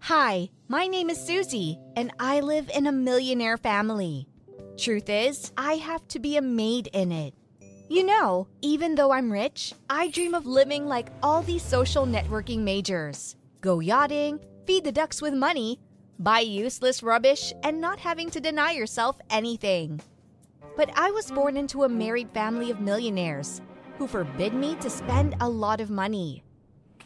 Hi, my name is Susie, and I live in a millionaire family. Truth is, I have to be a maid in it. You know, even though I'm rich, I dream of living like all these social networking majors go yachting, feed the ducks with money, buy useless rubbish, and not having to deny yourself anything. But I was born into a married family of millionaires who forbid me to spend a lot of money.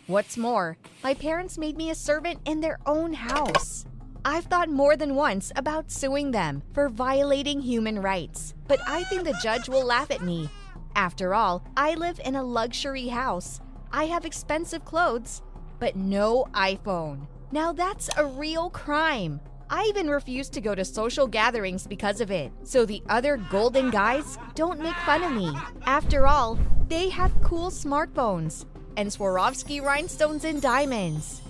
What's more, my parents made me a servant in their own house. I've thought more than once about suing them for violating human rights, but I think the judge will laugh at me. After all, I live in a luxury house. I have expensive clothes, but no iPhone. Now that's a real crime. I even refuse to go to social gatherings because of it, so the other golden guys don't make fun of me. After all, they have cool smartphones and Swarovski rhinestones and diamonds.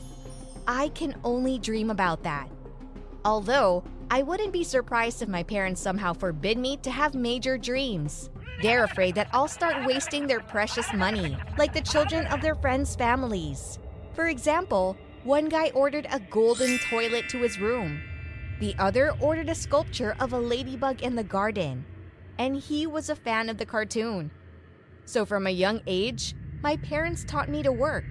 I can only dream about that. Although, I wouldn't be surprised if my parents somehow forbid me to have major dreams. They're afraid that I'll start wasting their precious money, like the children of their friends' families. For example, one guy ordered a golden toilet to his room. The other ordered a sculpture of a ladybug in the garden. And he was a fan of the cartoon. So, from a young age, my parents taught me to work,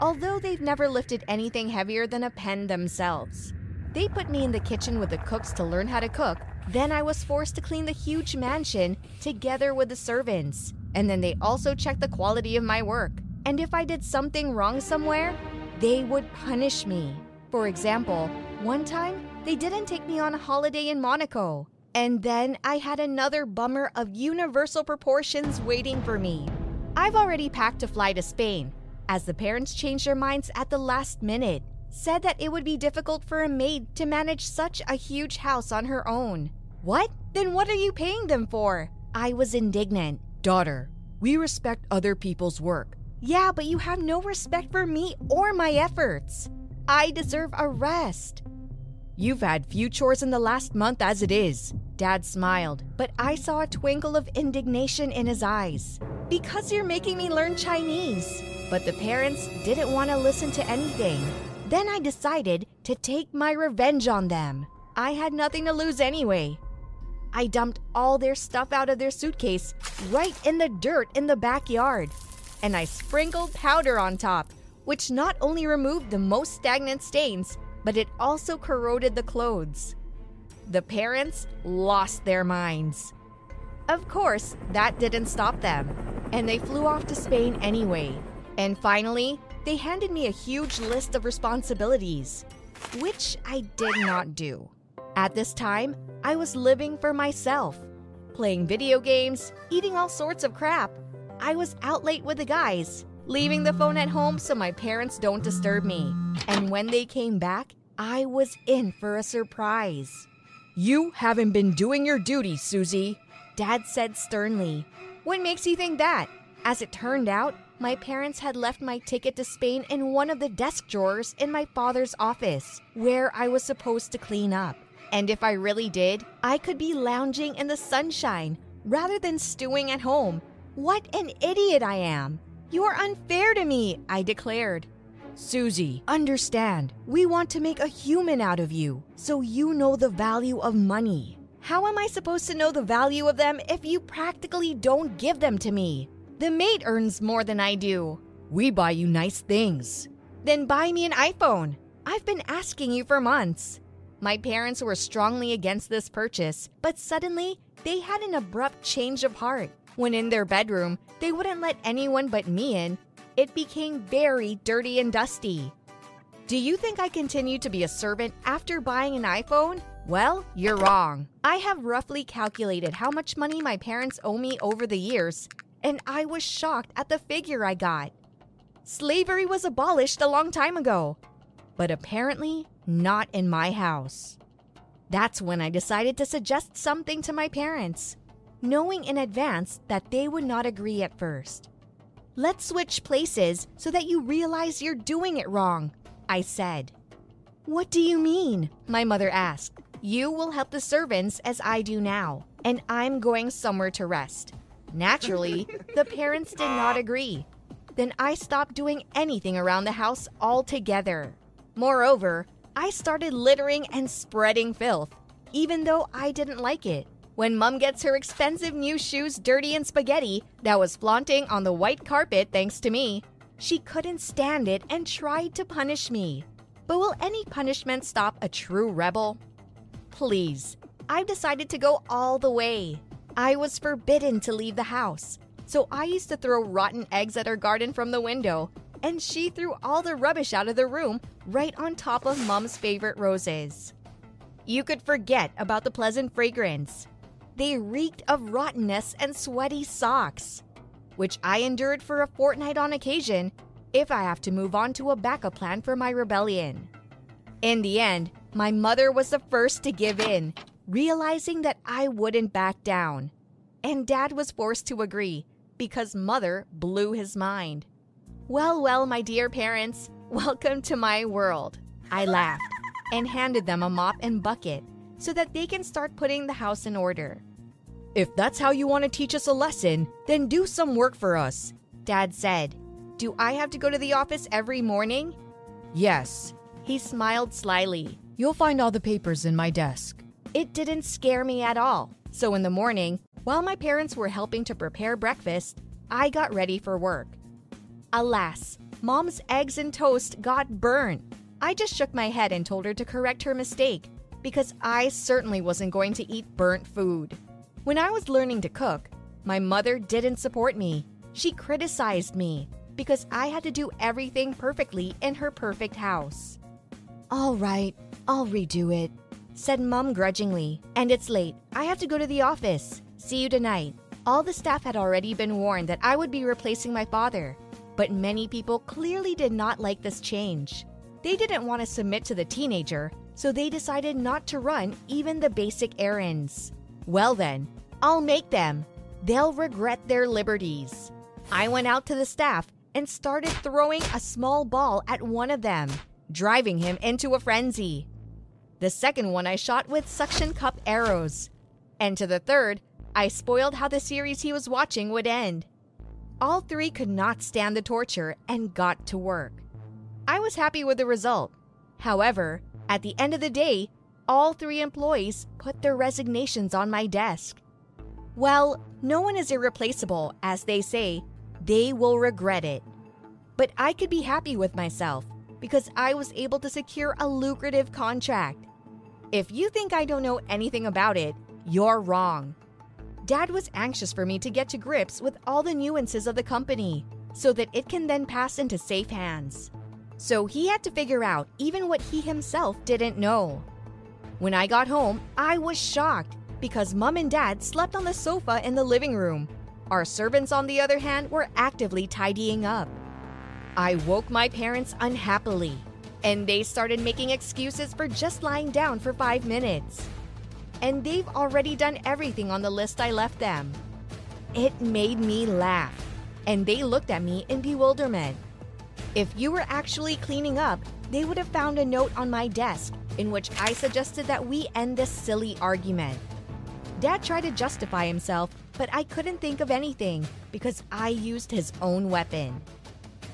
although they've never lifted anything heavier than a pen themselves. They put me in the kitchen with the cooks to learn how to cook. Then I was forced to clean the huge mansion together with the servants. And then they also checked the quality of my work. And if I did something wrong somewhere, they would punish me. For example, one time, they didn't take me on a holiday in Monaco. And then I had another bummer of universal proportions waiting for me. I've already packed to fly to Spain, as the parents changed their minds at the last minute, said that it would be difficult for a maid to manage such a huge house on her own. What? Then what are you paying them for? I was indignant. Daughter, we respect other people's work. Yeah, but you have no respect for me or my efforts. I deserve a rest. You've had few chores in the last month as it is. Dad smiled, but I saw a twinkle of indignation in his eyes. Because you're making me learn Chinese. But the parents didn't want to listen to anything. Then I decided to take my revenge on them. I had nothing to lose anyway. I dumped all their stuff out of their suitcase right in the dirt in the backyard. And I sprinkled powder on top, which not only removed the most stagnant stains, but it also corroded the clothes. The parents lost their minds. Of course, that didn't stop them, and they flew off to Spain anyway. And finally, they handed me a huge list of responsibilities, which I did not do. At this time, I was living for myself, playing video games, eating all sorts of crap. I was out late with the guys, leaving the phone at home so my parents don't disturb me. And when they came back, I was in for a surprise. You haven't been doing your duty, Susie, Dad said sternly. What makes you think that? As it turned out, my parents had left my ticket to Spain in one of the desk drawers in my father's office, where I was supposed to clean up. And if I really did, I could be lounging in the sunshine rather than stewing at home. What an idiot I am! You're unfair to me, I declared. Susie, understand, we want to make a human out of you, so you know the value of money. How am I supposed to know the value of them if you practically don't give them to me? The mate earns more than I do. We buy you nice things. Then buy me an iPhone. I've been asking you for months. My parents were strongly against this purchase, but suddenly they had an abrupt change of heart. When in their bedroom, they wouldn't let anyone but me in. It became very dirty and dusty. Do you think I continue to be a servant after buying an iPhone? Well, you're wrong. I have roughly calculated how much money my parents owe me over the years, and I was shocked at the figure I got. Slavery was abolished a long time ago, but apparently not in my house. That's when I decided to suggest something to my parents, knowing in advance that they would not agree at first. Let's switch places so that you realize you're doing it wrong, I said. What do you mean? My mother asked. You will help the servants as I do now, and I'm going somewhere to rest. Naturally, the parents did not agree. Then I stopped doing anything around the house altogether. Moreover, I started littering and spreading filth, even though I didn't like it. When mom gets her expensive new shoes dirty and spaghetti that was flaunting on the white carpet thanks to me, she couldn't stand it and tried to punish me. But will any punishment stop a true rebel? Please, I've decided to go all the way. I was forbidden to leave the house, so I used to throw rotten eggs at her garden from the window, and she threw all the rubbish out of the room right on top of mom's favorite roses. You could forget about the pleasant fragrance. They reeked of rottenness and sweaty socks, which I endured for a fortnight on occasion if I have to move on to a backup plan for my rebellion. In the end, my mother was the first to give in, realizing that I wouldn't back down. And dad was forced to agree because mother blew his mind. Well, well, my dear parents, welcome to my world. I laughed and handed them a mop and bucket so that they can start putting the house in order. If that's how you want to teach us a lesson, then do some work for us, Dad said. Do I have to go to the office every morning? Yes. He smiled slyly. You'll find all the papers in my desk. It didn't scare me at all. So in the morning, while my parents were helping to prepare breakfast, I got ready for work. Alas, mom's eggs and toast got burnt. I just shook my head and told her to correct her mistake because I certainly wasn't going to eat burnt food. When I was learning to cook, my mother didn't support me. She criticized me because I had to do everything perfectly in her perfect house. All right, I'll redo it, said Mum grudgingly. And it's late. I have to go to the office. See you tonight. All the staff had already been warned that I would be replacing my father, but many people clearly did not like this change. They didn't want to submit to the teenager, so they decided not to run even the basic errands. Well, then, I'll make them. They'll regret their liberties. I went out to the staff and started throwing a small ball at one of them, driving him into a frenzy. The second one I shot with suction cup arrows. And to the third, I spoiled how the series he was watching would end. All three could not stand the torture and got to work. I was happy with the result. However, at the end of the day, all three employees put their resignations on my desk. Well, no one is irreplaceable, as they say. They will regret it. But I could be happy with myself because I was able to secure a lucrative contract. If you think I don't know anything about it, you're wrong. Dad was anxious for me to get to grips with all the nuances of the company so that it can then pass into safe hands. So he had to figure out even what he himself didn't know. When I got home, I was shocked because mom and dad slept on the sofa in the living room. Our servants, on the other hand, were actively tidying up. I woke my parents unhappily, and they started making excuses for just lying down for five minutes. And they've already done everything on the list I left them. It made me laugh. and they looked at me in bewilderment. If you were actually cleaning up, they would have found a note on my desk in which I suggested that we end this silly argument. Dad tried to justify himself, but I couldn't think of anything because I used his own weapon.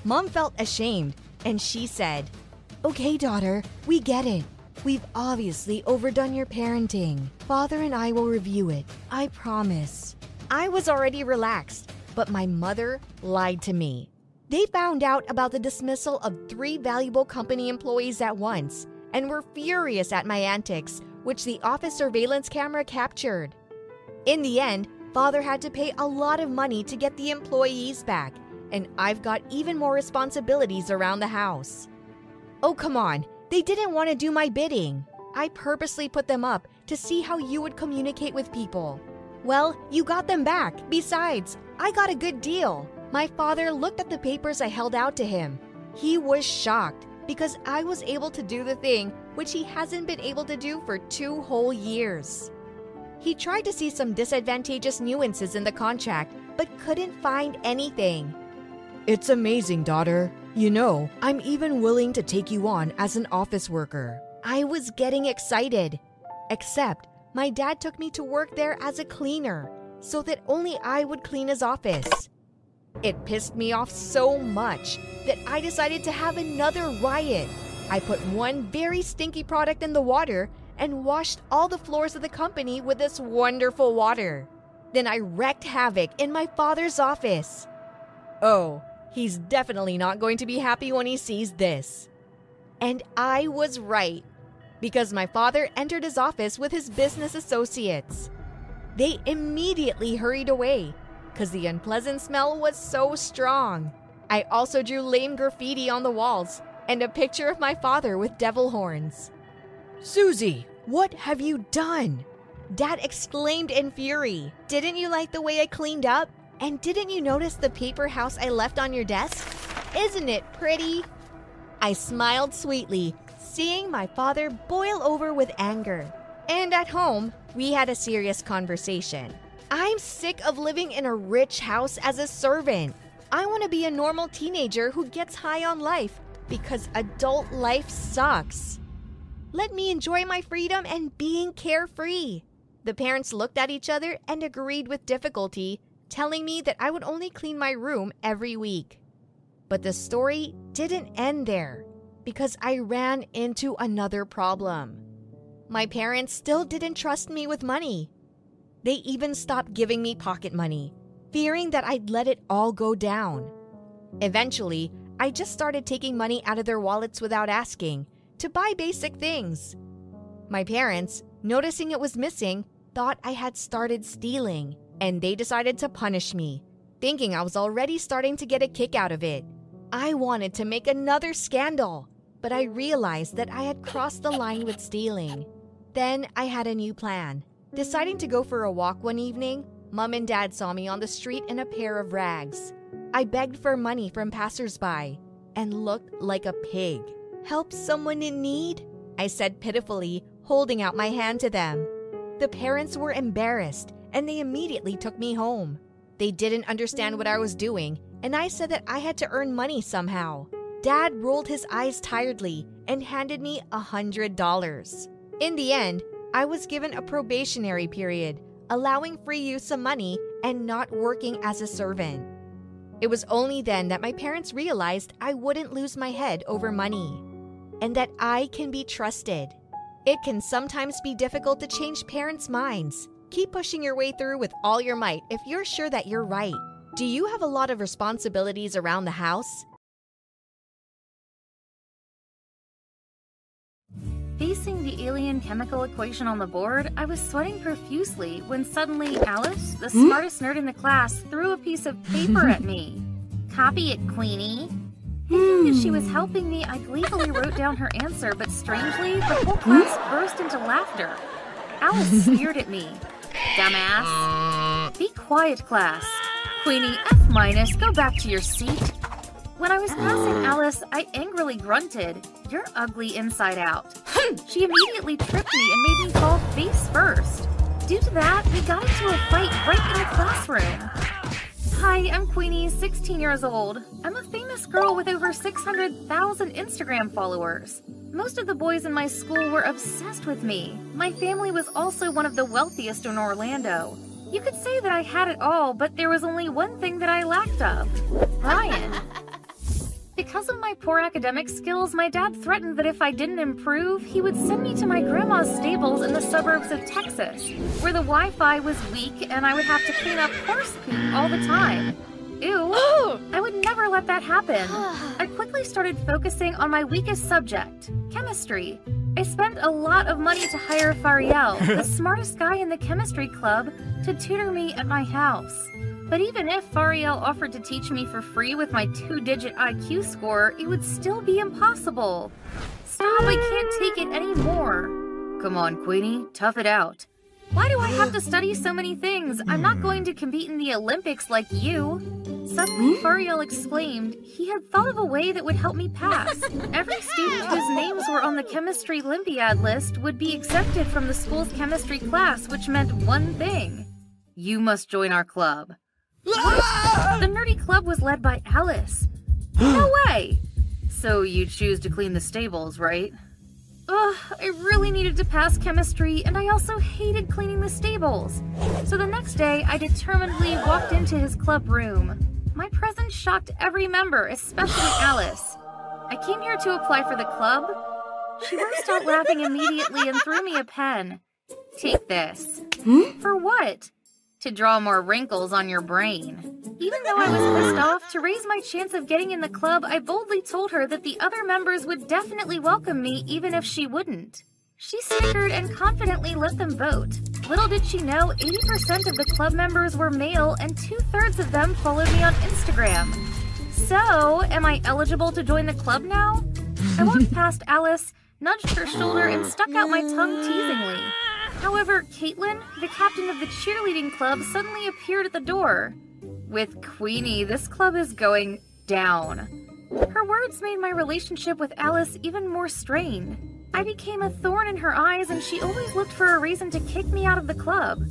Mom felt ashamed, and she said, Okay, daughter, we get it. We've obviously overdone your parenting. Father and I will review it. I promise. I was already relaxed, but my mother lied to me. They found out about the dismissal of three valuable company employees at once and were furious at my antics, which the office surveillance camera captured. In the end, father had to pay a lot of money to get the employees back, and I've got even more responsibilities around the house. Oh, come on, they didn't want to do my bidding. I purposely put them up to see how you would communicate with people. Well, you got them back. Besides, I got a good deal. My father looked at the papers I held out to him. He was shocked because I was able to do the thing which he hasn't been able to do for two whole years. He tried to see some disadvantageous nuances in the contract, but couldn't find anything. It's amazing, daughter. You know, I'm even willing to take you on as an office worker. I was getting excited. Except, my dad took me to work there as a cleaner, so that only I would clean his office. It pissed me off so much that I decided to have another riot. I put one very stinky product in the water and washed all the floors of the company with this wonderful water. Then I wreaked havoc in my father's office. Oh, he's definitely not going to be happy when he sees this. And I was right, because my father entered his office with his business associates. They immediately hurried away because the unpleasant smell was so strong. I also drew lame graffiti on the walls and a picture of my father with devil horns. Susie, what have you done? Dad exclaimed in fury. Didn't you like the way I cleaned up? And didn't you notice the paper house I left on your desk? Isn't it pretty? I smiled sweetly, seeing my father boil over with anger. And at home, we had a serious conversation. I'm sick of living in a rich house as a servant. I want to be a normal teenager who gets high on life because adult life sucks. Let me enjoy my freedom and being carefree. The parents looked at each other and agreed with difficulty, telling me that I would only clean my room every week. But the story didn't end there because I ran into another problem. My parents still didn't trust me with money. They even stopped giving me pocket money, fearing that I'd let it all go down. Eventually, I just started taking money out of their wallets without asking to buy basic things. My parents, noticing it was missing, thought I had started stealing, and they decided to punish me, thinking I was already starting to get a kick out of it. I wanted to make another scandal, but I realized that I had crossed the line with stealing. Then I had a new plan. Deciding to go for a walk one evening, Mom and Dad saw me on the street in a pair of rags. I begged for money from passersby and looked like a pig. Help someone in need? I said pitifully, holding out my hand to them. The parents were embarrassed and they immediately took me home. They didn't understand what I was doing, and I said that I had to earn money somehow. Dad rolled his eyes tiredly and handed me a hundred dollars. In the end, I was given a probationary period, allowing free use of money and not working as a servant. It was only then that my parents realized I wouldn't lose my head over money and that I can be trusted. It can sometimes be difficult to change parents' minds. Keep pushing your way through with all your might if you're sure that you're right. Do you have a lot of responsibilities around the house? Facing the alien chemical equation on the board, I was sweating profusely when suddenly Alice, the Hmm? smartest nerd in the class, threw a piece of paper at me. Copy it, Queenie. Thinking that she was Hmm. helping me, I gleefully wrote down her answer, but strangely, the whole class burst into laughter. Alice sneered at me. Dumbass. Be quiet, class. Queenie, F minus, go back to your seat. When I was passing mm. Alice, I angrily grunted, You're ugly inside out. Hmm. she immediately tripped me and made me fall face first. Due to that, we got into a fight right in the classroom. Hi, I'm Queenie, 16 years old. I'm a famous girl with over 600,000 Instagram followers. Most of the boys in my school were obsessed with me. My family was also one of the wealthiest in Orlando. You could say that I had it all, but there was only one thing that I lacked of Ryan. Because of my poor academic skills, my dad threatened that if I didn't improve, he would send me to my grandma's stables in the suburbs of Texas, where the Wi Fi was weak and I would have to clean up horse poop all the time. Ew, oh! I would never let that happen. I quickly started focusing on my weakest subject, chemistry. I spent a lot of money to hire Fariel, the smartest guy in the chemistry club, to tutor me at my house. But even if Fariel offered to teach me for free with my two digit IQ score, it would still be impossible. Stop, I can't take it anymore. Come on, Queenie, tough it out. Why do I have to study so many things? I'm not going to compete in the Olympics like you. Suddenly, hmm? Fariel exclaimed he had thought of a way that would help me pass. Every student whose names were on the chemistry Olympiad list would be exempted from the school's chemistry class, which meant one thing. You must join our club. The nerdy club was led by Alice. No way! So you choose to clean the stables, right? Ugh, I really needed to pass chemistry, and I also hated cleaning the stables. So the next day, I determinedly walked into his club room. My presence shocked every member, especially Alice. I came here to apply for the club. She burst out laughing immediately and threw me a pen. Take this. Hmm? For what? To draw more wrinkles on your brain. Even though I was pissed mm. off, to raise my chance of getting in the club, I boldly told her that the other members would definitely welcome me even if she wouldn't. She snickered and confidently let them vote. Little did she know, 80% of the club members were male and two thirds of them followed me on Instagram. So, am I eligible to join the club now? I walked past Alice, nudged her shoulder, and stuck out my tongue teasingly. However, Caitlin, the captain of the cheerleading club, suddenly appeared at the door. With Queenie, this club is going down. Her words made my relationship with Alice even more strained. I became a thorn in her eyes, and she always looked for a reason to kick me out of the club.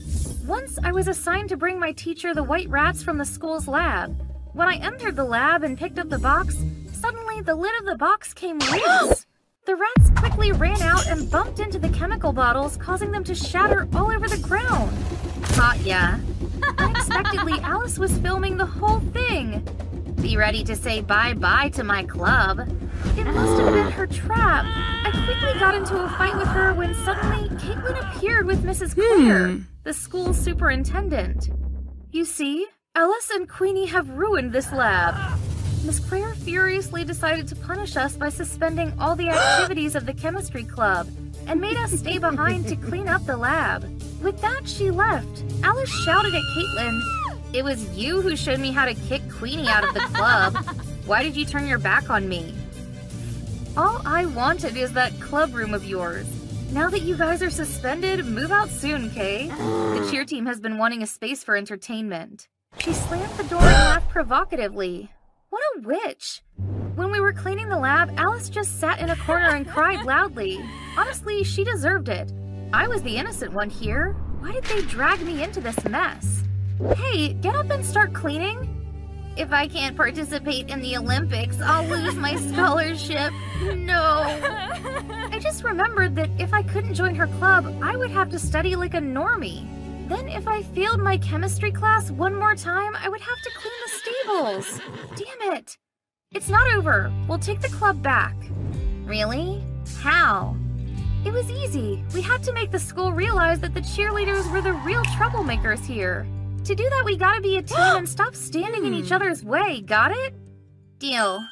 Once I was assigned to bring my teacher the white rats from the school's lab. When I entered the lab and picked up the box, suddenly the lid of the box came loose. The rats quickly ran out and bumped into the chemical bottles, causing them to shatter all over the ground. Caught ya. Unexpectedly, Alice was filming the whole thing. Be ready to say bye-bye to my club. It must have been her trap. I quickly got into a fight with her when suddenly Caitlin appeared with Mrs. Claire, hmm. the school superintendent. You see, Alice and Queenie have ruined this lab. Miss Claire furiously decided to punish us by suspending all the activities of the chemistry club and made us stay behind to clean up the lab. With that, she left. Alice shouted at Caitlin, It was you who showed me how to kick Queenie out of the club. Why did you turn your back on me? All I wanted is that club room of yours. Now that you guys are suspended, move out soon, Kay. The cheer team has been wanting a space for entertainment. She slammed the door and laughed provocatively. What a witch! When we were cleaning the lab, Alice just sat in a corner and cried loudly. Honestly, she deserved it. I was the innocent one here. Why did they drag me into this mess? Hey, get up and start cleaning. If I can't participate in the Olympics, I'll lose my scholarship. No. I just remembered that if I couldn't join her club, I would have to study like a normie. Then if I failed my chemistry class one more time, I would have to clean Damn it. It's not over. We'll take the club back. Really? How? It was easy. We had to make the school realize that the cheerleaders were the real troublemakers here. To do that, we gotta be a team and stop standing in each hmm. other's way, got it? Deal.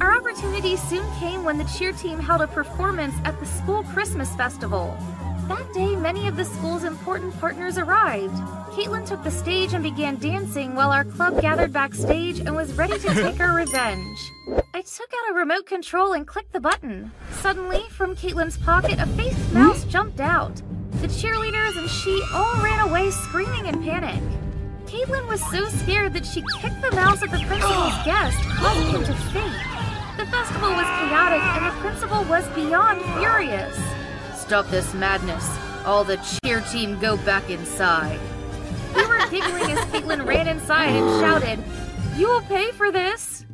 Our opportunity soon came when the cheer team held a performance at the school Christmas festival. That day, many of the school's important partners arrived. Caitlin took the stage and began dancing while our club gathered backstage and was ready to take our revenge. I took out a remote control and clicked the button. Suddenly, from Caitlin's pocket, a faced hmm? mouse jumped out. The cheerleaders and she all ran away screaming in panic. Caitlin was so scared that she kicked the mouse at the principal's guest, causing him to faint. The festival was chaotic and the principal was beyond furious. Stop this madness. All the cheer team go back inside. We were giggling as Caitlin ran inside and shouted, You will pay for this!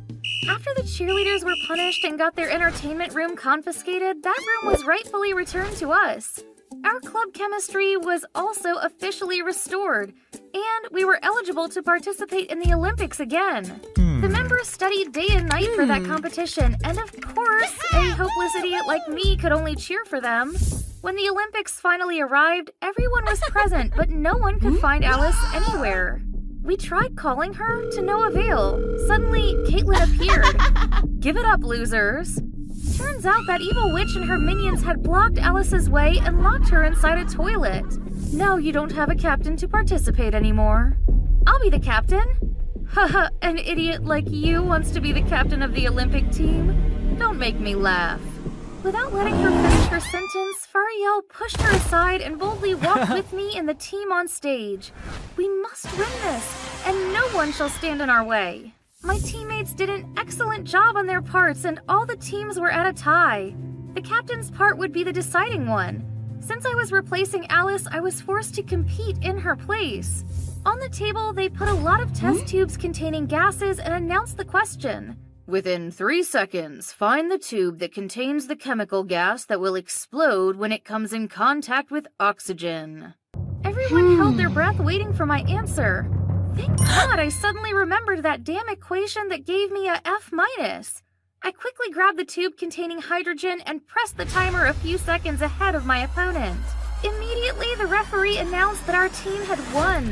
After the cheerleaders were punished and got their entertainment room confiscated, that room was rightfully returned to us. Our club chemistry was also officially restored, and we were eligible to participate in the Olympics again. The members studied day and night for that hmm. competition, and of course, a hopeless idiot like me could only cheer for them. When the Olympics finally arrived, everyone was present, but no one could hmm? find Alice anywhere. We tried calling her to no avail. Suddenly, Caitlin appeared. Give it up, losers. Turns out that evil witch and her minions had blocked Alice's way and locked her inside a toilet. Now you don't have a captain to participate anymore. I'll be the captain. Haha, an idiot like you wants to be the captain of the Olympic team? Don't make me laugh. Without letting her finish her sentence, Fariel pushed her aside and boldly walked with me and the team on stage. We must win this, and no one shall stand in our way. My teammates did an excellent job on their parts, and all the teams were at a tie. The captain's part would be the deciding one. Since I was replacing Alice, I was forced to compete in her place. On the table, they put a lot of test hmm? tubes containing gases and announced the question. Within three seconds, find the tube that contains the chemical gas that will explode when it comes in contact with oxygen. Everyone held their hmm. breath waiting for my answer. Thank God I suddenly remembered that damn equation that gave me a F minus. I quickly grabbed the tube containing hydrogen and pressed the timer a few seconds ahead of my opponent. Immediately, the referee announced that our team had won.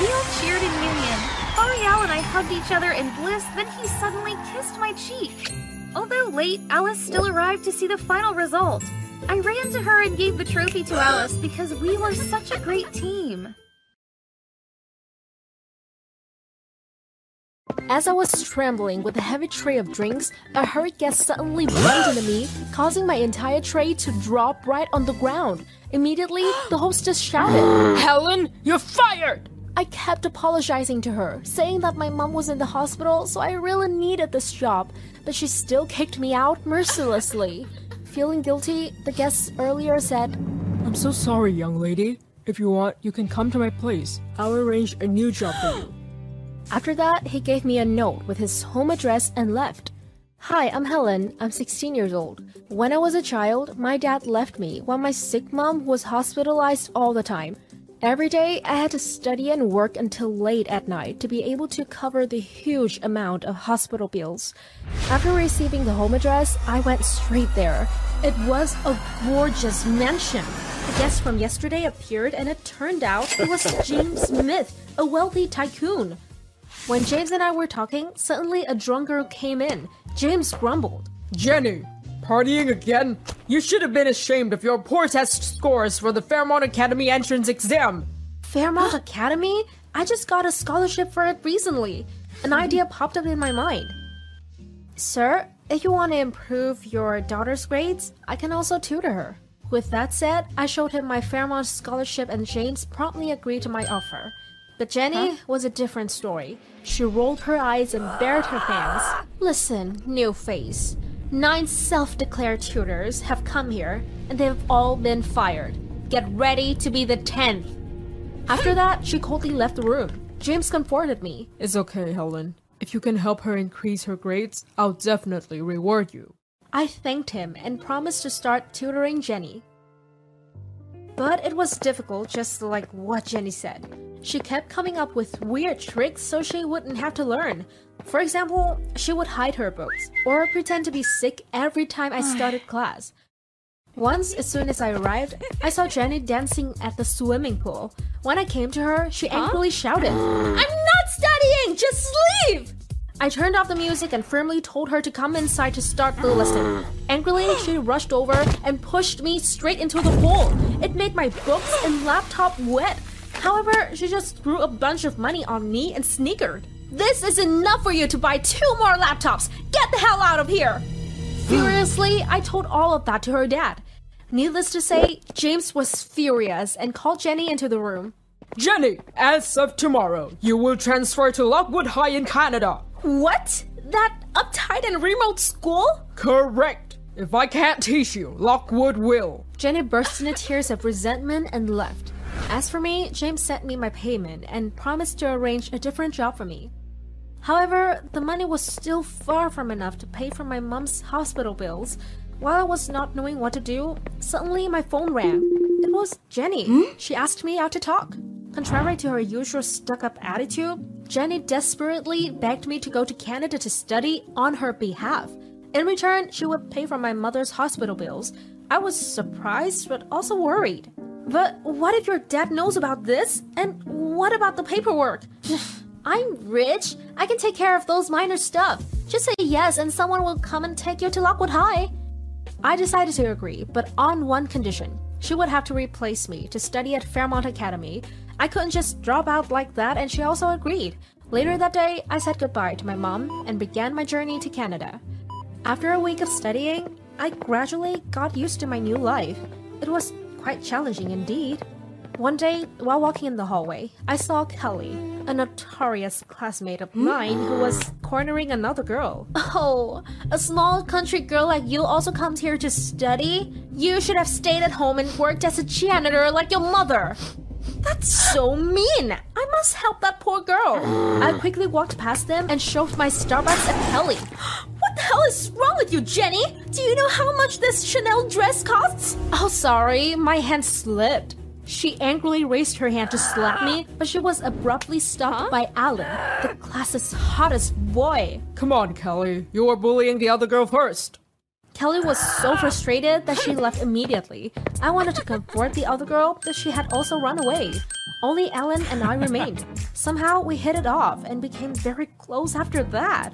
We all cheered in union. Ariel and I hugged each other in bliss, then he suddenly kissed my cheek. Although late, Alice still arrived to see the final result. I ran to her and gave the trophy to Alice because we were such a great team. As I was trembling with a heavy tray of drinks, a hurried guest suddenly bumped into me, causing my entire tray to drop right on the ground. Immediately, the hostess shouted, Helen, you're fired! I kept apologizing to her, saying that my mom was in the hospital, so I really needed this job, but she still kicked me out mercilessly. Feeling guilty, the guest earlier said, I'm so sorry, young lady. If you want, you can come to my place. I'll arrange a new job for you. After that, he gave me a note with his home address and left. Hi, I'm Helen. I'm 16 years old. When I was a child, my dad left me while my sick mom was hospitalized all the time. Every day, I had to study and work until late at night to be able to cover the huge amount of hospital bills. After receiving the home address, I went straight there. It was a gorgeous mansion. A guest from yesterday appeared, and it turned out it was James Smith, a wealthy tycoon. When James and I were talking, suddenly a drunk girl came in. James grumbled. Jenny, partying again? You should have been ashamed of your poor test scores for the Fairmont Academy entrance exam. Fairmont Academy? I just got a scholarship for it recently. An idea popped up in my mind. Sir, if you want to improve your daughter's grades, I can also tutor her. With that said, I showed him my Fairmont scholarship and James promptly agreed to my offer. But Jenny was a different story. She rolled her eyes and bared her fangs. Listen, new face. Nine self declared tutors have come here, and they've all been fired. Get ready to be the tenth. After that, she coldly left the room. James comforted me. It's okay, Helen. If you can help her increase her grades, I'll definitely reward you. I thanked him and promised to start tutoring Jenny. But it was difficult, just like what Jenny said. She kept coming up with weird tricks so she wouldn't have to learn. For example, she would hide her books or pretend to be sick every time I started class. Once, as soon as I arrived, I saw Jenny dancing at the swimming pool. When I came to her, she angrily shouted, I'm not studying! Just leave! I turned off the music and firmly told her to come inside to start the lesson. Angrily, she rushed over and pushed me straight into the pool. It made my books and laptop wet. However, she just threw a bunch of money on me and sneakered. This is enough for you to buy two more laptops! Get the hell out of here! Furiously, I told all of that to her dad. Needless to say, James was furious and called Jenny into the room. Jenny, as of tomorrow, you will transfer to Lockwood High in Canada. What? That uptight and remote school? Correct. If I can't teach you, Lockwood will. Jenny burst into tears of resentment and left. As for me, James sent me my payment and promised to arrange a different job for me. However, the money was still far from enough to pay for my mom's hospital bills. While I was not knowing what to do, suddenly my phone rang. It was Jenny. Hmm? She asked me out to talk. Contrary to her usual stuck up attitude, Jenny desperately begged me to go to Canada to study on her behalf. In return, she would pay for my mother's hospital bills. I was surprised but also worried. But what if your dad knows about this? And what about the paperwork? I'm rich. I can take care of those minor stuff. Just say yes and someone will come and take you to Lockwood High. I decided to agree, but on one condition. She would have to replace me to study at Fairmont Academy. I couldn't just drop out like that, and she also agreed. Later that day, I said goodbye to my mom and began my journey to Canada. After a week of studying, I gradually got used to my new life. It was quite challenging indeed. One day, while walking in the hallway, I saw Kelly, a notorious classmate of mine who was cornering another girl. Oh, a small country girl like you also comes here to study? You should have stayed at home and worked as a janitor like your mother. That's so mean! I must help that poor girl. I quickly walked past them and shoved my Starbucks at Kelly. What the hell is wrong with you, Jenny? Do you know how much this Chanel dress costs? Oh, sorry, my hand slipped. She angrily raised her hand to slap me, but she was abruptly stopped by Alan, the class's hottest boy. Come on, Kelly. You were bullying the other girl first. Kelly was so frustrated that she left immediately. I wanted to comfort the other girl, but she had also run away. Only Alan and I remained. Somehow we hit it off and became very close after that.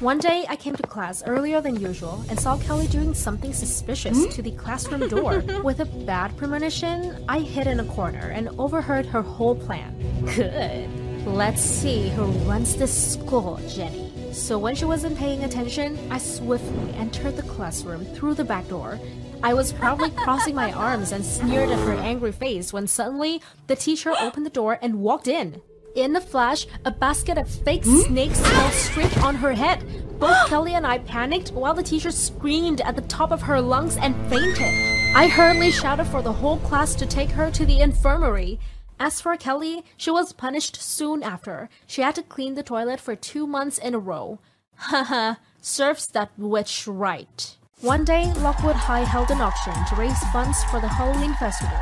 One day, I came to class earlier than usual and saw Kelly doing something suspicious hmm? to the classroom door. With a bad premonition, I hid in a corner and overheard her whole plan. Good. Let's see who runs this school, Jenny. So when she wasn't paying attention, I swiftly entered the classroom through the back door. I was proudly crossing my arms and sneered at her angry face when suddenly the teacher opened the door and walked in. In a flash, a basket of fake hmm? snakes fell straight on her head. Both Kelly and I panicked while the teacher screamed at the top of her lungs and fainted. I hurriedly shouted for the whole class to take her to the infirmary. As for Kelly, she was punished soon after. She had to clean the toilet for two months in a row. Haha, serves that witch right. One day, Lockwood High held an auction to raise funds for the Halloween festival.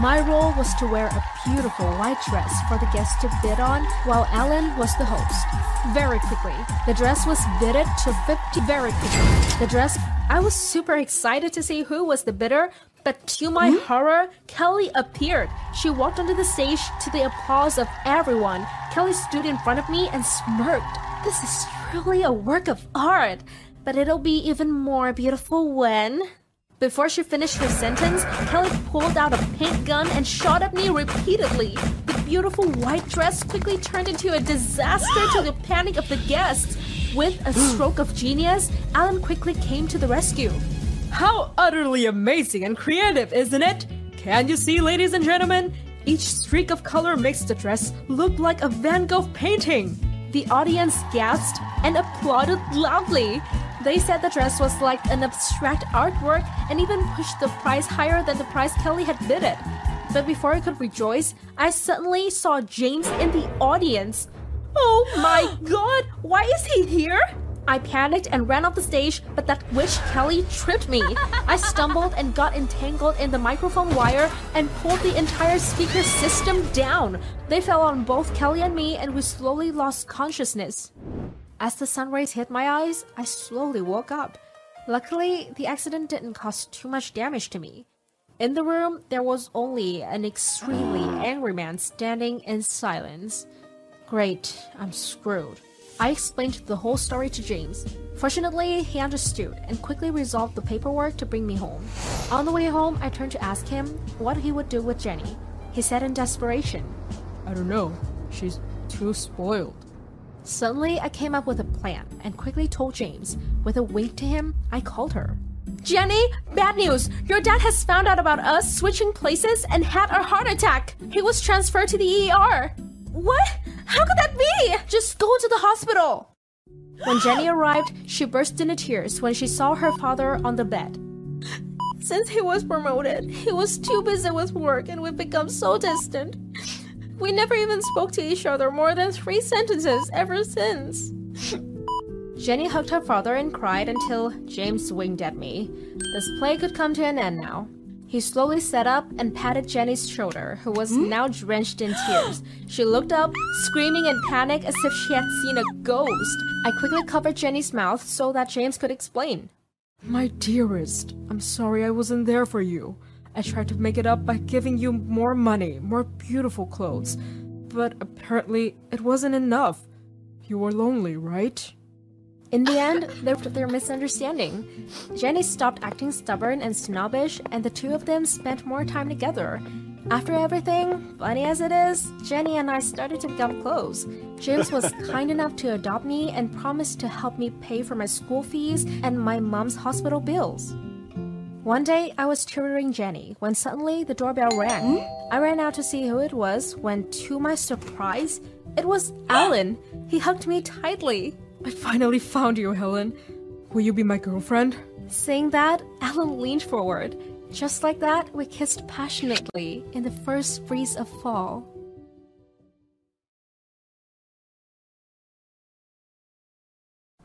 My role was to wear a beautiful white dress for the guests to bid on, while Alan was the host. Very quickly, the dress was bidded to 50 very quickly. The dress, I was super excited to see who was the bidder, but to my hmm? horror, Kelly appeared. She walked onto the stage to the applause of everyone. Kelly stood in front of me and smirked. This is truly a work of art, but it'll be even more beautiful when. Before she finished her sentence, Kelly pulled out a paint gun and shot at me repeatedly. The beautiful white dress quickly turned into a disaster to the panic of the guests. With a stroke of genius, Alan quickly came to the rescue. How utterly amazing and creative, isn't it? Can you see, ladies and gentlemen? Each streak of color makes the dress look like a Van Gogh painting. The audience gasped and applauded loudly. They said the dress was like an abstract artwork and even pushed the price higher than the price Kelly had bid it. But before I could rejoice, I suddenly saw James in the audience. Oh my god, why is he here? I panicked and ran off the stage, but that witch Kelly tripped me. I stumbled and got entangled in the microphone wire and pulled the entire speaker system down. They fell on both Kelly and me, and we slowly lost consciousness. As the sun rays hit my eyes, I slowly woke up. Luckily, the accident didn't cause too much damage to me. In the room, there was only an extremely ah. angry man standing in silence. Great, I'm screwed. I explained the whole story to James. Fortunately, he understood and quickly resolved the paperwork to bring me home. On the way home, I turned to ask him what he would do with Jenny. He said in desperation, I don't know. She's too spoiled. Suddenly, I came up with a plan and quickly told James. With a wink to him, I called her. Jenny, bad news! Your dad has found out about us switching places and had a heart attack. He was transferred to the ER. What? How could that be? Just go to the hospital. When Jenny arrived, she burst into tears when she saw her father on the bed. Since he was promoted, he was too busy with work and we've become so distant. We never even spoke to each other more than three sentences ever since. Jenny hugged her father and cried until James winked at me. This play could come to an end now. He slowly sat up and patted Jenny's shoulder, who was hmm? now drenched in tears. She looked up, screaming in panic as if she had seen a ghost. I quickly covered Jenny's mouth so that James could explain. My dearest, I'm sorry I wasn't there for you. I tried to make it up by giving you more money, more beautiful clothes, but apparently it wasn't enough. You were lonely, right? In the end, was their misunderstanding. Jenny stopped acting stubborn and snobbish, and the two of them spent more time together. After everything, funny as it is, Jenny and I started to become close. James was kind enough to adopt me and promised to help me pay for my school fees and my mom's hospital bills. One day, I was tutoring Jenny when suddenly the doorbell rang. Hmm? I ran out to see who it was when, to my surprise, it was Alan. He hugged me tightly. I finally found you, Helen. Will you be my girlfriend? Saying that, Alan leaned forward. Just like that, we kissed passionately in the first breeze of fall.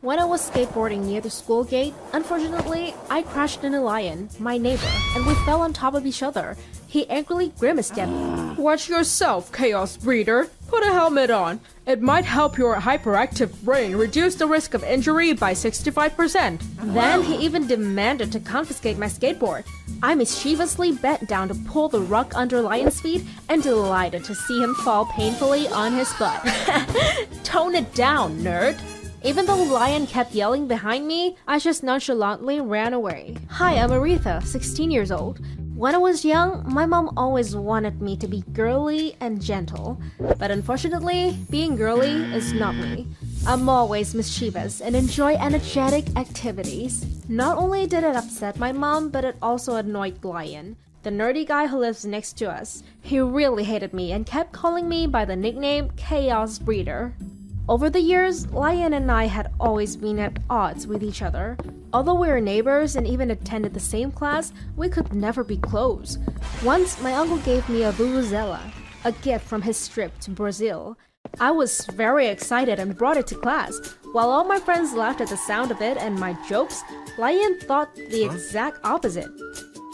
When I was skateboarding near the school gate, unfortunately, I crashed into Lion, my neighbor, and we fell on top of each other. He angrily grimaced at me. Watch yourself, Chaos Breeder. Put a helmet on. It might help your hyperactive brain reduce the risk of injury by 65%. Then he even demanded to confiscate my skateboard. I mischievously bent down to pull the rug under Lion's feet and delighted to see him fall painfully on his butt. Tone it down, nerd. Even though Lion kept yelling behind me, I just nonchalantly ran away. Hi, I'm Aretha, 16 years old. When I was young, my mom always wanted me to be girly and gentle. But unfortunately, being girly is not me. I'm always mischievous and enjoy energetic activities. Not only did it upset my mom, but it also annoyed Lion, the nerdy guy who lives next to us. He really hated me and kept calling me by the nickname Chaos Breeder. Over the years, Lion and I had always been at odds with each other. Although we were neighbors and even attended the same class, we could never be close. Once, my uncle gave me a vuvuzela, a gift from his trip to Brazil. I was very excited and brought it to class. While all my friends laughed at the sound of it and my jokes, Lion thought the exact opposite.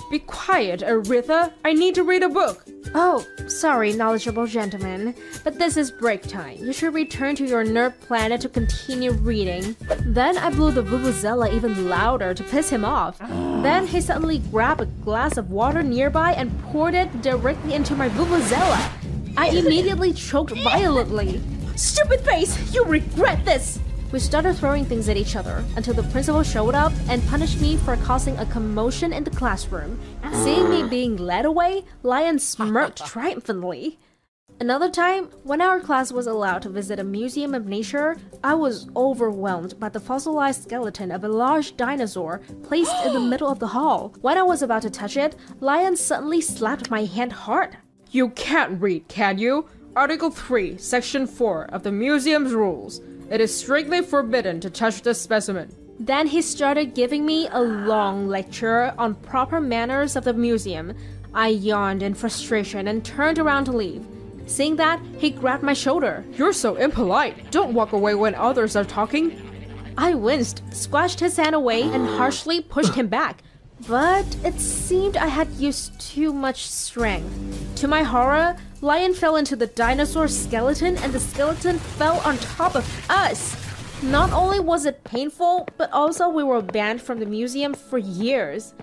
Be quiet, Aretha. I need to read a book. Oh, sorry, knowledgeable gentleman, but this is break time. You should return to your nerd planet to continue reading. Then I blew the vuvuzela even louder to piss him off. Then he suddenly grabbed a glass of water nearby and poured it directly into my vuvuzela. I immediately choked violently. Stupid face! You regret this! We started throwing things at each other until the principal showed up and punished me for causing a commotion in the classroom. Seeing me being led away, Lion smirked triumphantly. Another time, when our class was allowed to visit a museum of nature, I was overwhelmed by the fossilized skeleton of a large dinosaur placed in the middle of the hall. When I was about to touch it, Lion suddenly slapped my hand hard. You can't read, can you? Article 3, Section 4 of the museum's rules. It is strictly forbidden to touch the specimen. Then he started giving me a long lecture on proper manners of the museum. I yawned in frustration and turned around to leave. Seeing that, he grabbed my shoulder. You're so impolite. Don't walk away when others are talking. I winced, squashed his hand away, and harshly pushed him back. But it seemed I had used too much strength. To my horror, Lion fell into the dinosaur skeleton and the skeleton fell on top of us. Not only was it painful, but also we were banned from the museum for years.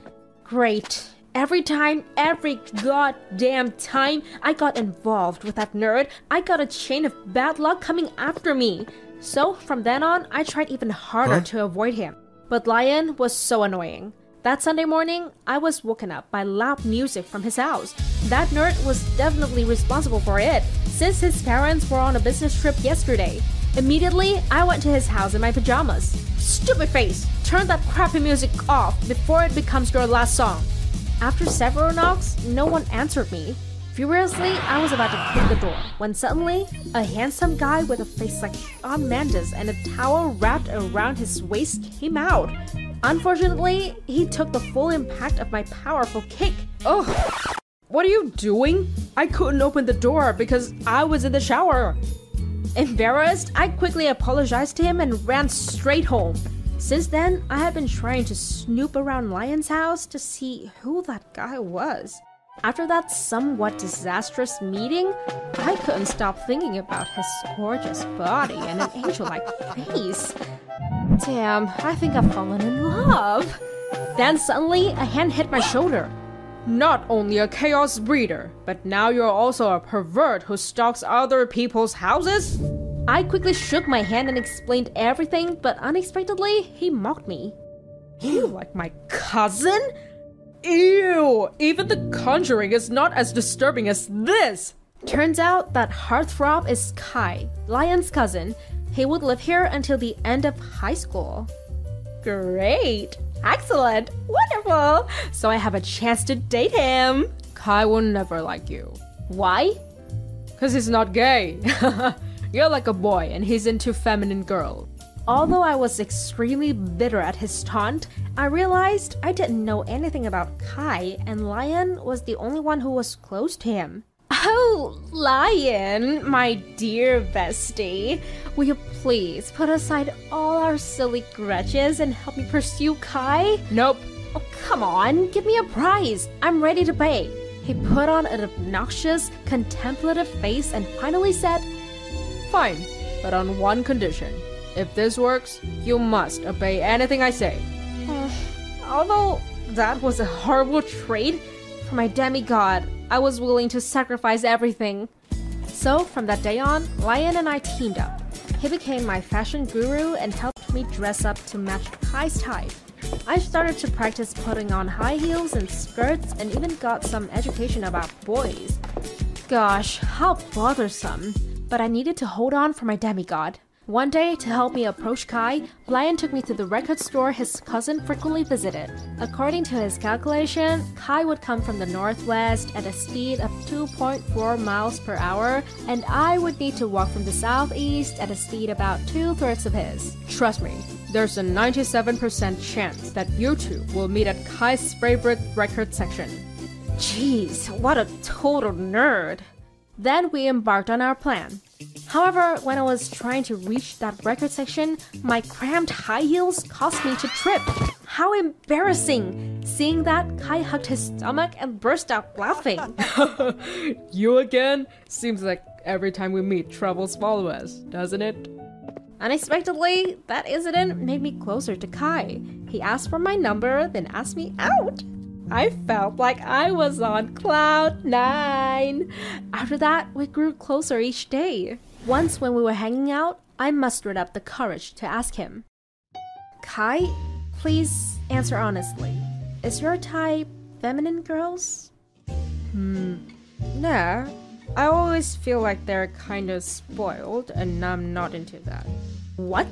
Great. Every time, every goddamn time I got involved with that nerd, I got a chain of bad luck coming after me. So from then on, I tried even harder huh? to avoid him. But Lion was so annoying. That Sunday morning, I was woken up by loud music from his house. That nerd was definitely responsible for it, since his parents were on a business trip yesterday. Immediately, I went to his house in my pajamas. Stupid face! Turn that crappy music off before it becomes your last song. After several knocks, no one answered me. Furiously, I was about to kick the door when suddenly, a handsome guy with a face like Shawn Mendes and a towel wrapped around his waist came out. Unfortunately, he took the full impact of my powerful kick. Oh, what are you doing? I couldn't open the door because I was in the shower. Embarrassed, I quickly apologized to him and ran straight home. Since then, I have been trying to snoop around Lion's house to see who that guy was. After that somewhat disastrous meeting, I couldn't stop thinking about his gorgeous body and an angel like face. Damn, I think I've fallen in love. Then suddenly, a hand hit my shoulder. Not only a chaos breeder, but now you're also a pervert who stalks other people's houses? I quickly shook my hand and explained everything, but unexpectedly, he mocked me. You like my cousin? Ew! Even the conjuring is not as disturbing as this! Turns out that Heartthrob is Kai, Lion's cousin. He would live here until the end of high school. Great! Excellent! Wonderful! So I have a chance to date him! Kai will never like you. Why? Because he's not gay. You're like a boy and he's into feminine girls. Although I was extremely bitter at his taunt, I realized I didn't know anything about Kai, and Lion was the only one who was close to him. Oh, Lion, my dear bestie, will you please put aside all our silly grudges and help me pursue Kai? Nope. Oh, come on, give me a prize. I'm ready to pay. He put on an obnoxious, contemplative face and finally said, Fine, but on one condition. If this works, you must obey anything I say. Although that was a horrible trade, for my demigod, I was willing to sacrifice everything. So from that day on, Lion and I teamed up. He became my fashion guru and helped me dress up to match Kai's type. I started to practice putting on high heels and skirts and even got some education about boys. Gosh, how bothersome. But I needed to hold on for my demigod. One day, to help me approach Kai, Lion took me to the record store his cousin frequently visited. According to his calculation, Kai would come from the northwest at a speed of 2.4 miles per hour, and I would need to walk from the southeast at a speed about two thirds of his. Trust me, there's a 97% chance that you two will meet at Kai's favorite record section. Jeez, what a total nerd. Then we embarked on our plan. However, when I was trying to reach that record section, my cramped high heels caused me to trip. How embarrassing! Seeing that, Kai hugged his stomach and burst out laughing. you again? Seems like every time we meet, troubles follow us, doesn't it? Unexpectedly, that incident made me closer to Kai. He asked for my number, then asked me out. I felt like I was on cloud nine. After that, we grew closer each day. Once, when we were hanging out, I mustered up the courage to ask him Kai, please answer honestly. Is your type feminine girls? Hmm, nah. I always feel like they're kind of spoiled, and I'm not into that. What?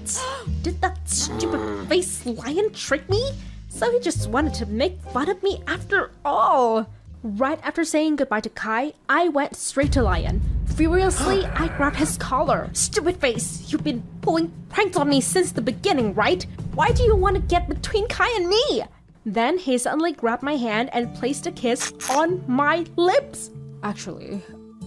Did that stupid face lion trick me? So he just wanted to make fun of me after all. Right after saying goodbye to Kai, I went straight to Lion. Furiously, I grabbed his collar. Stupid face, you've been pulling pranks on me since the beginning, right? Why do you want to get between Kai and me? Then he suddenly grabbed my hand and placed a kiss on my lips. Actually,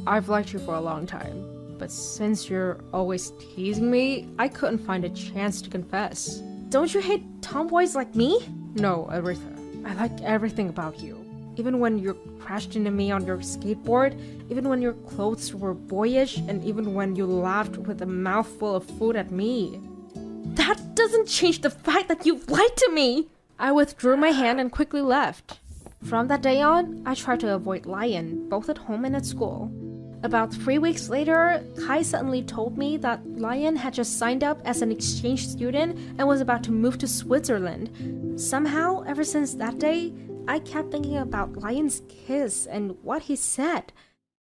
I've liked you for a long time. But since you're always teasing me, I couldn't find a chance to confess. Don't you hate tomboys like me? No, Aretha. I like everything about you. Even when you crashed into me on your skateboard, even when your clothes were boyish, and even when you laughed with a mouthful of food at me. That doesn't change the fact that you lied to me! I withdrew my hand and quickly left. From that day on, I tried to avoid Lion, both at home and at school. About three weeks later, Kai suddenly told me that Lion had just signed up as an exchange student and was about to move to Switzerland. Somehow, ever since that day, I kept thinking about Lion's kiss and what he said.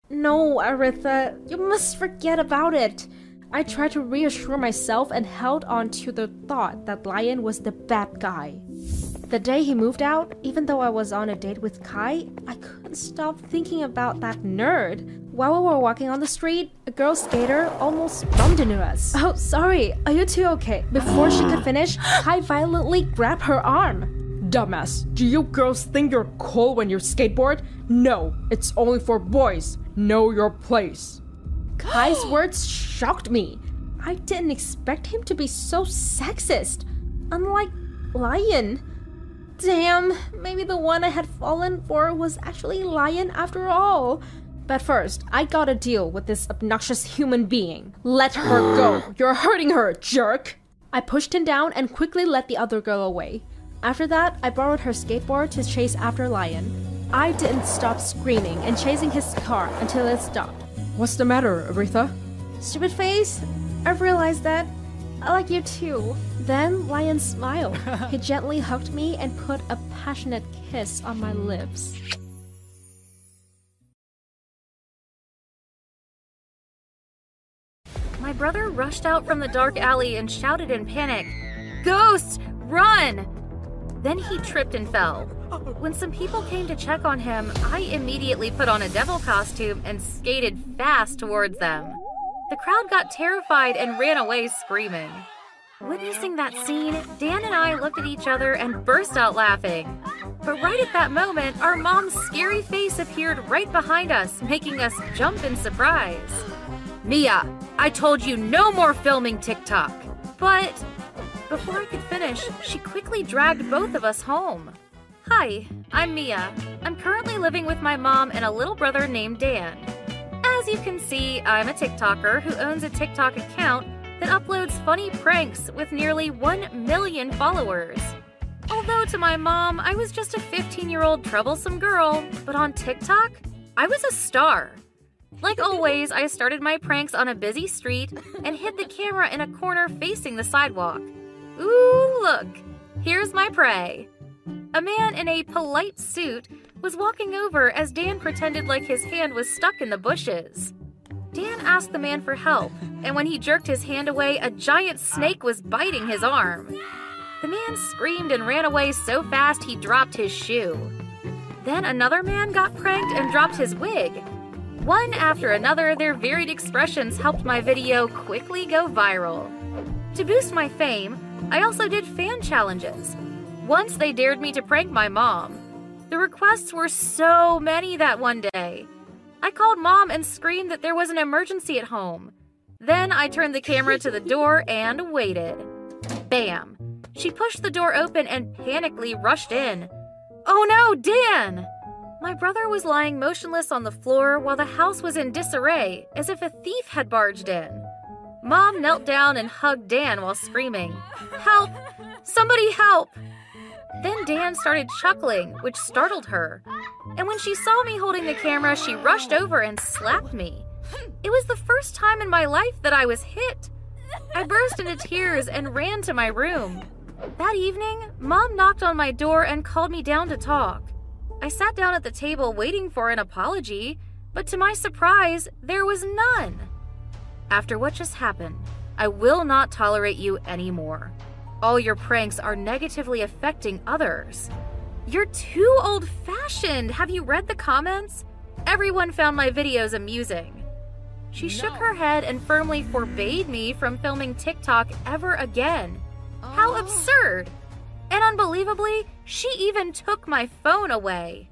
No, Aretha, you must forget about it. I tried to reassure myself and held on to the thought that Lion was the bad guy. The day he moved out, even though I was on a date with Kai, I couldn't stop thinking about that nerd. While we were walking on the street, a girl skater almost bumped into us. Oh, sorry, are you two okay? Before she could finish, Kai violently grabbed her arm. Dumbass, do you girls think you're cool when you skateboard? No, it's only for boys. Know your place. Kai's words shocked me. I didn't expect him to be so sexist. Unlike Lion. Damn, maybe the one I had fallen for was actually Lion after all. But first, I gotta deal with this obnoxious human being. Let her go. You're hurting her, jerk. I pushed him down and quickly let the other girl away. After that, I borrowed her skateboard to chase after Lion. I didn't stop screaming and chasing his car until it stopped. What's the matter, Aretha? Stupid face, I've realized that. I like you too. Then Lion smiled. he gently hugged me and put a passionate kiss on my lips. My brother rushed out from the dark alley and shouted in panic, Ghost, run! Then he tripped and fell. When some people came to check on him, I immediately put on a devil costume and skated fast towards them. The crowd got terrified and ran away screaming. Witnessing that scene, Dan and I looked at each other and burst out laughing. But right at that moment, our mom's scary face appeared right behind us, making us jump in surprise. Mia, I told you no more filming TikTok. But before I could finish, she quickly dragged both of us home. Hi, I'm Mia. I'm currently living with my mom and a little brother named Dan. As you can see, I'm a TikToker who owns a TikTok account that uploads funny pranks with nearly 1 million followers. Although to my mom, I was just a 15 year old troublesome girl, but on TikTok, I was a star. Like always, I started my pranks on a busy street and hid the camera in a corner facing the sidewalk. Ooh, look! Here's my prey. A man in a polite suit was walking over as Dan pretended like his hand was stuck in the bushes. Dan asked the man for help, and when he jerked his hand away, a giant snake was biting his arm. The man screamed and ran away so fast he dropped his shoe. Then another man got pranked and dropped his wig. One after another, their varied expressions helped my video quickly go viral. To boost my fame, I also did fan challenges. Once they dared me to prank my mom. The requests were so many that one day. I called mom and screamed that there was an emergency at home. Then I turned the camera to the door and waited. Bam! She pushed the door open and panically rushed in. Oh no, Dan! My brother was lying motionless on the floor while the house was in disarray, as if a thief had barged in. Mom knelt down and hugged Dan while screaming, Help! Somebody help! Then Dan started chuckling, which startled her. And when she saw me holding the camera, she rushed over and slapped me. It was the first time in my life that I was hit. I burst into tears and ran to my room. That evening, Mom knocked on my door and called me down to talk. I sat down at the table waiting for an apology, but to my surprise, there was none. After what just happened, I will not tolerate you anymore. All your pranks are negatively affecting others. You're too old fashioned. Have you read the comments? Everyone found my videos amusing. She no. shook her head and firmly forbade me from filming TikTok ever again. Oh. How absurd! And unbelievably, she even took my phone away.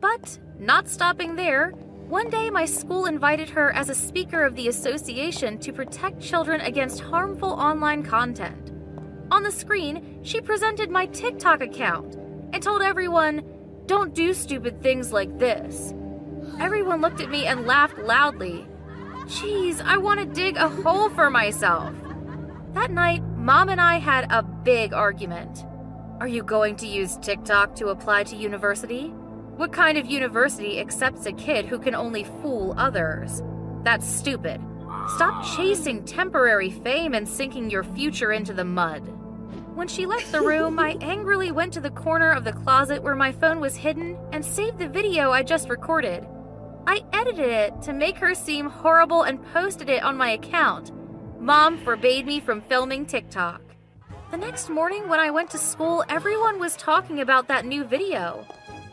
But not stopping there, one day my school invited her as a speaker of the association to protect children against harmful online content. On the screen, she presented my TikTok account and told everyone, don't do stupid things like this. Everyone looked at me and laughed loudly. Geez, I want to dig a hole for myself. That night, Mom and I had a big argument. Are you going to use TikTok to apply to university? What kind of university accepts a kid who can only fool others? That's stupid. Stop chasing temporary fame and sinking your future into the mud. When she left the room, I angrily went to the corner of the closet where my phone was hidden and saved the video I just recorded. I edited it to make her seem horrible and posted it on my account. Mom forbade me from filming TikTok. The next morning, when I went to school, everyone was talking about that new video.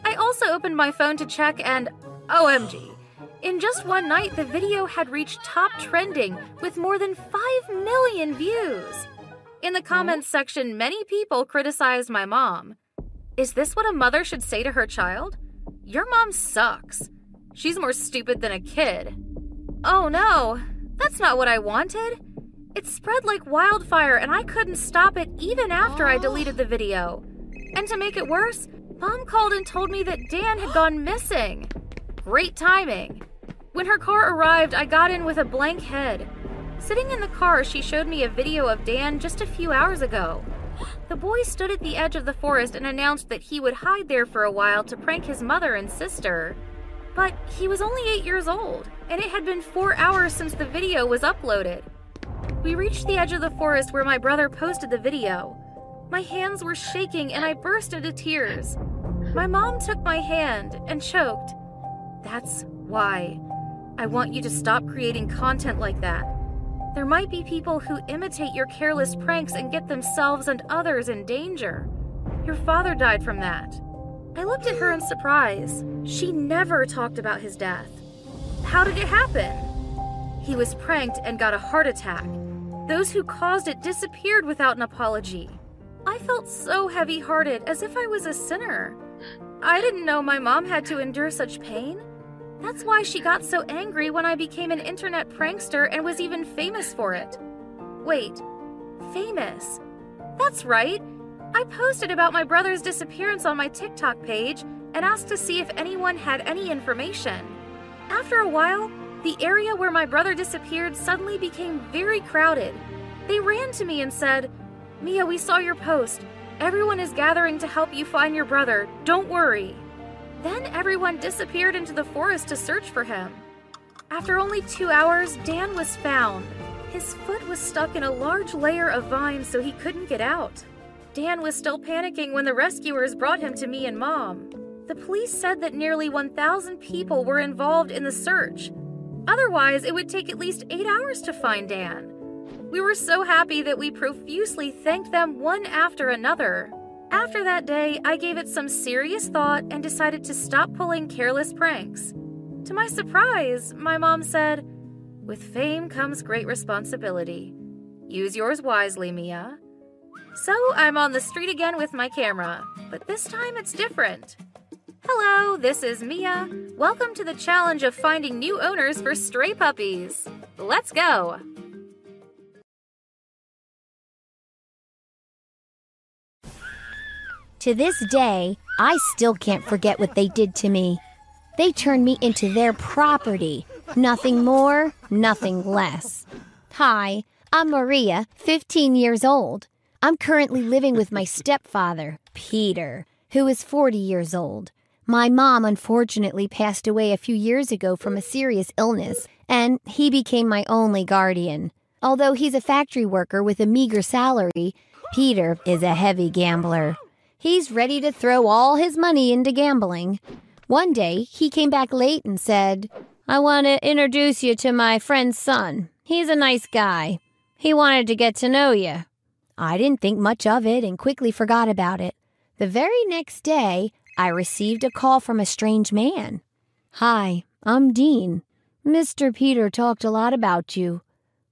I also opened my phone to check, and OMG. In just one night, the video had reached top trending with more than 5 million views. In the comments section, many people criticized my mom. Is this what a mother should say to her child? Your mom sucks. She's more stupid than a kid. Oh no, that's not what I wanted. It spread like wildfire and I couldn't stop it even after I deleted the oh. video. And to make it worse, Mom called and told me that Dan had gone missing. Great timing. When her car arrived, I got in with a blank head. Sitting in the car, she showed me a video of Dan just a few hours ago. The boy stood at the edge of the forest and announced that he would hide there for a while to prank his mother and sister. But he was only eight years old, and it had been four hours since the video was uploaded. We reached the edge of the forest where my brother posted the video. My hands were shaking and I burst into tears. My mom took my hand and choked. That's why. I want you to stop creating content like that. There might be people who imitate your careless pranks and get themselves and others in danger. Your father died from that. I looked at her in surprise. She never talked about his death. How did it happen? He was pranked and got a heart attack. Those who caused it disappeared without an apology. I felt so heavy hearted, as if I was a sinner. I didn't know my mom had to endure such pain. That's why she got so angry when I became an internet prankster and was even famous for it. Wait, famous? That's right. I posted about my brother's disappearance on my TikTok page and asked to see if anyone had any information. After a while, the area where my brother disappeared suddenly became very crowded. They ran to me and said, Mia, we saw your post. Everyone is gathering to help you find your brother. Don't worry. Then everyone disappeared into the forest to search for him. After only two hours, Dan was found. His foot was stuck in a large layer of vines so he couldn't get out. Dan was still panicking when the rescuers brought him to me and Mom. The police said that nearly 1,000 people were involved in the search, Otherwise, it would take at least eight hours to find Dan. We were so happy that we profusely thanked them one after another. After that day, I gave it some serious thought and decided to stop pulling careless pranks. To my surprise, my mom said, With fame comes great responsibility. Use yours wisely, Mia. So I'm on the street again with my camera, but this time it's different. Hello, this is Mia. Welcome to the challenge of finding new owners for stray puppies. Let's go! To this day, I still can't forget what they did to me. They turned me into their property. Nothing more, nothing less. Hi, I'm Maria, 15 years old. I'm currently living with my stepfather, Peter, who is 40 years old. My mom unfortunately passed away a few years ago from a serious illness, and he became my only guardian. Although he's a factory worker with a meager salary, Peter is a heavy gambler. He's ready to throw all his money into gambling. One day, he came back late and said, I want to introduce you to my friend's son. He's a nice guy. He wanted to get to know you. I didn't think much of it and quickly forgot about it. The very next day, I received a call from a strange man. Hi, I'm Dean. Mr. Peter talked a lot about you.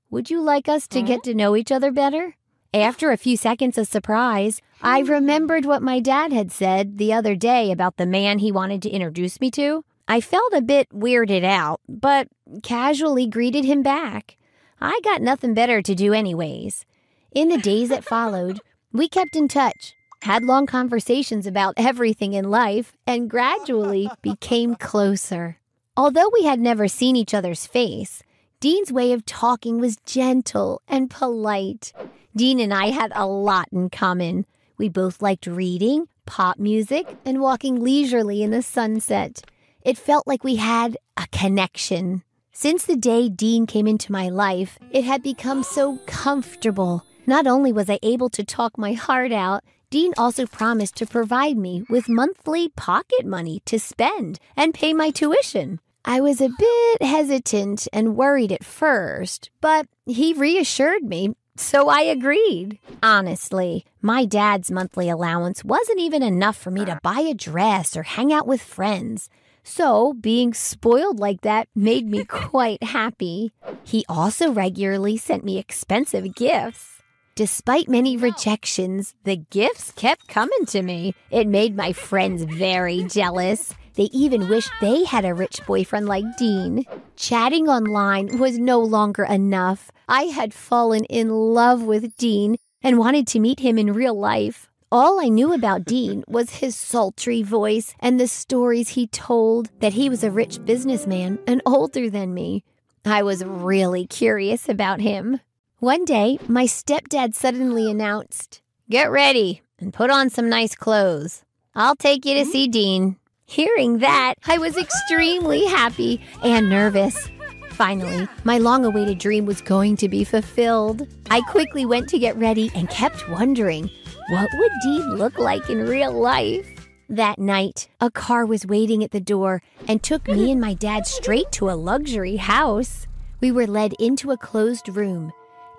Would you like us to get to know each other better? After a few seconds of surprise, I remembered what my dad had said the other day about the man he wanted to introduce me to. I felt a bit weirded out, but casually greeted him back. I got nothing better to do, anyways. In the days that followed, we kept in touch, had long conversations about everything in life, and gradually became closer. Although we had never seen each other's face, Dean's way of talking was gentle and polite. Dean and I had a lot in common. We both liked reading, pop music, and walking leisurely in the sunset. It felt like we had a connection. Since the day Dean came into my life, it had become so comfortable. Not only was I able to talk my heart out, Dean also promised to provide me with monthly pocket money to spend and pay my tuition. I was a bit hesitant and worried at first, but he reassured me So I agreed. Honestly, my dad's monthly allowance wasn't even enough for me to buy a dress or hang out with friends. So, being spoiled like that made me quite happy. He also regularly sent me expensive gifts. Despite many rejections, the gifts kept coming to me. It made my friends very jealous. They even wished they had a rich boyfriend like Dean. Chatting online was no longer enough. I had fallen in love with Dean and wanted to meet him in real life. All I knew about Dean was his sultry voice and the stories he told that he was a rich businessman and older than me. I was really curious about him. One day, my stepdad suddenly announced, Get ready and put on some nice clothes. I'll take you to hmm? see Dean. Hearing that, I was extremely happy and nervous. Finally, my long awaited dream was going to be fulfilled. I quickly went to get ready and kept wondering what would Dean look like in real life? That night, a car was waiting at the door and took me and my dad straight to a luxury house. We were led into a closed room.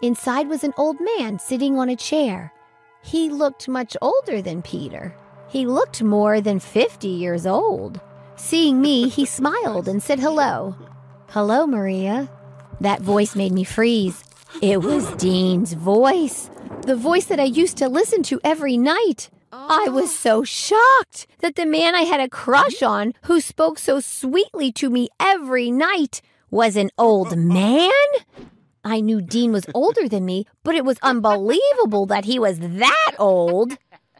Inside was an old man sitting on a chair. He looked much older than Peter. He looked more than 50 years old. Seeing me, he smiled and said hello. Hello, Maria. That voice made me freeze. It was Dean's voice the voice that I used to listen to every night. I was so shocked that the man I had a crush on, who spoke so sweetly to me every night, was an old man. I knew Dean was older than me, but it was unbelievable that he was that old.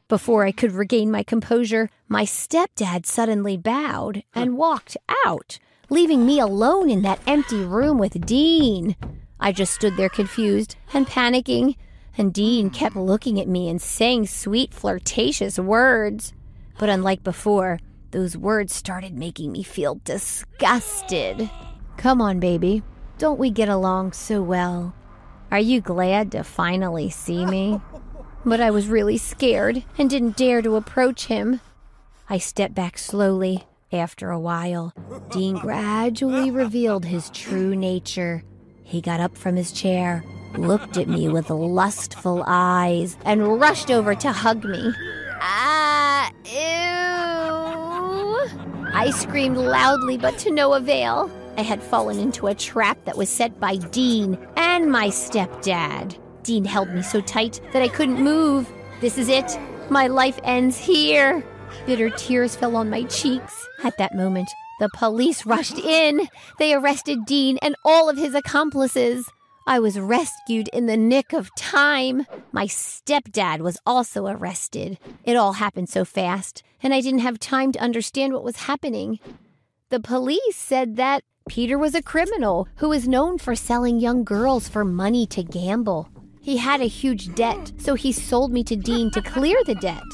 Before I could regain my composure, my stepdad suddenly bowed and walked out, leaving me alone in that empty room with Dean. I just stood there confused and panicking and Dean kept looking at me and saying sweet, flirtatious words. But unlike before, those words started making me feel disgusted. Come on, baby. Don't we get along so well? Are you glad to finally see me? But I was really scared and didn't dare to approach him. I stepped back slowly. After a while, Dean gradually revealed his true nature. He got up from his chair looked at me with lustful eyes, and rushed over to hug me. Ah, ew. I screamed loudly, but to no avail. I had fallen into a trap that was set by Dean and my stepdad. Dean held me so tight that I couldn't move. This is it. My life ends here. Bitter tears fell on my cheeks. At that moment, the police rushed in. They arrested Dean and all of his accomplices. I was rescued in the nick of time. My stepdad was also arrested. It all happened so fast, and I didn't have time to understand what was happening. The police said that Peter was a criminal who was known for selling young girls for money to gamble. He had a huge debt, so he sold me to Dean to clear the debt.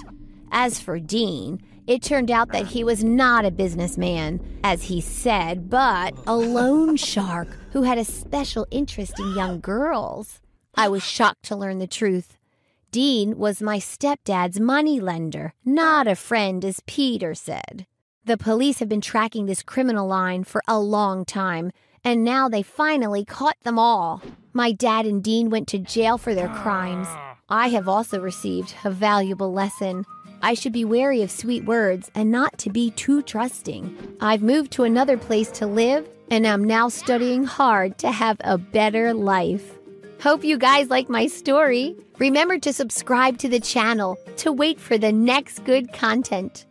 As for Dean, it turned out that he was not a businessman, as he said, but a loan shark who had a special interest in young girls. I was shocked to learn the truth. Dean was my stepdad's money lender, not a friend, as Peter said. The police have been tracking this criminal line for a long time, and now they finally caught them all. My dad and Dean went to jail for their crimes. Ah. I have also received a valuable lesson. I should be wary of sweet words and not to be too trusting. I've moved to another place to live and am now studying hard to have a better life. Hope you guys like my story. Remember to subscribe to the channel to wait for the next good content.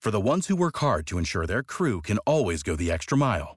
For the ones who work hard to ensure their crew can always go the extra mile,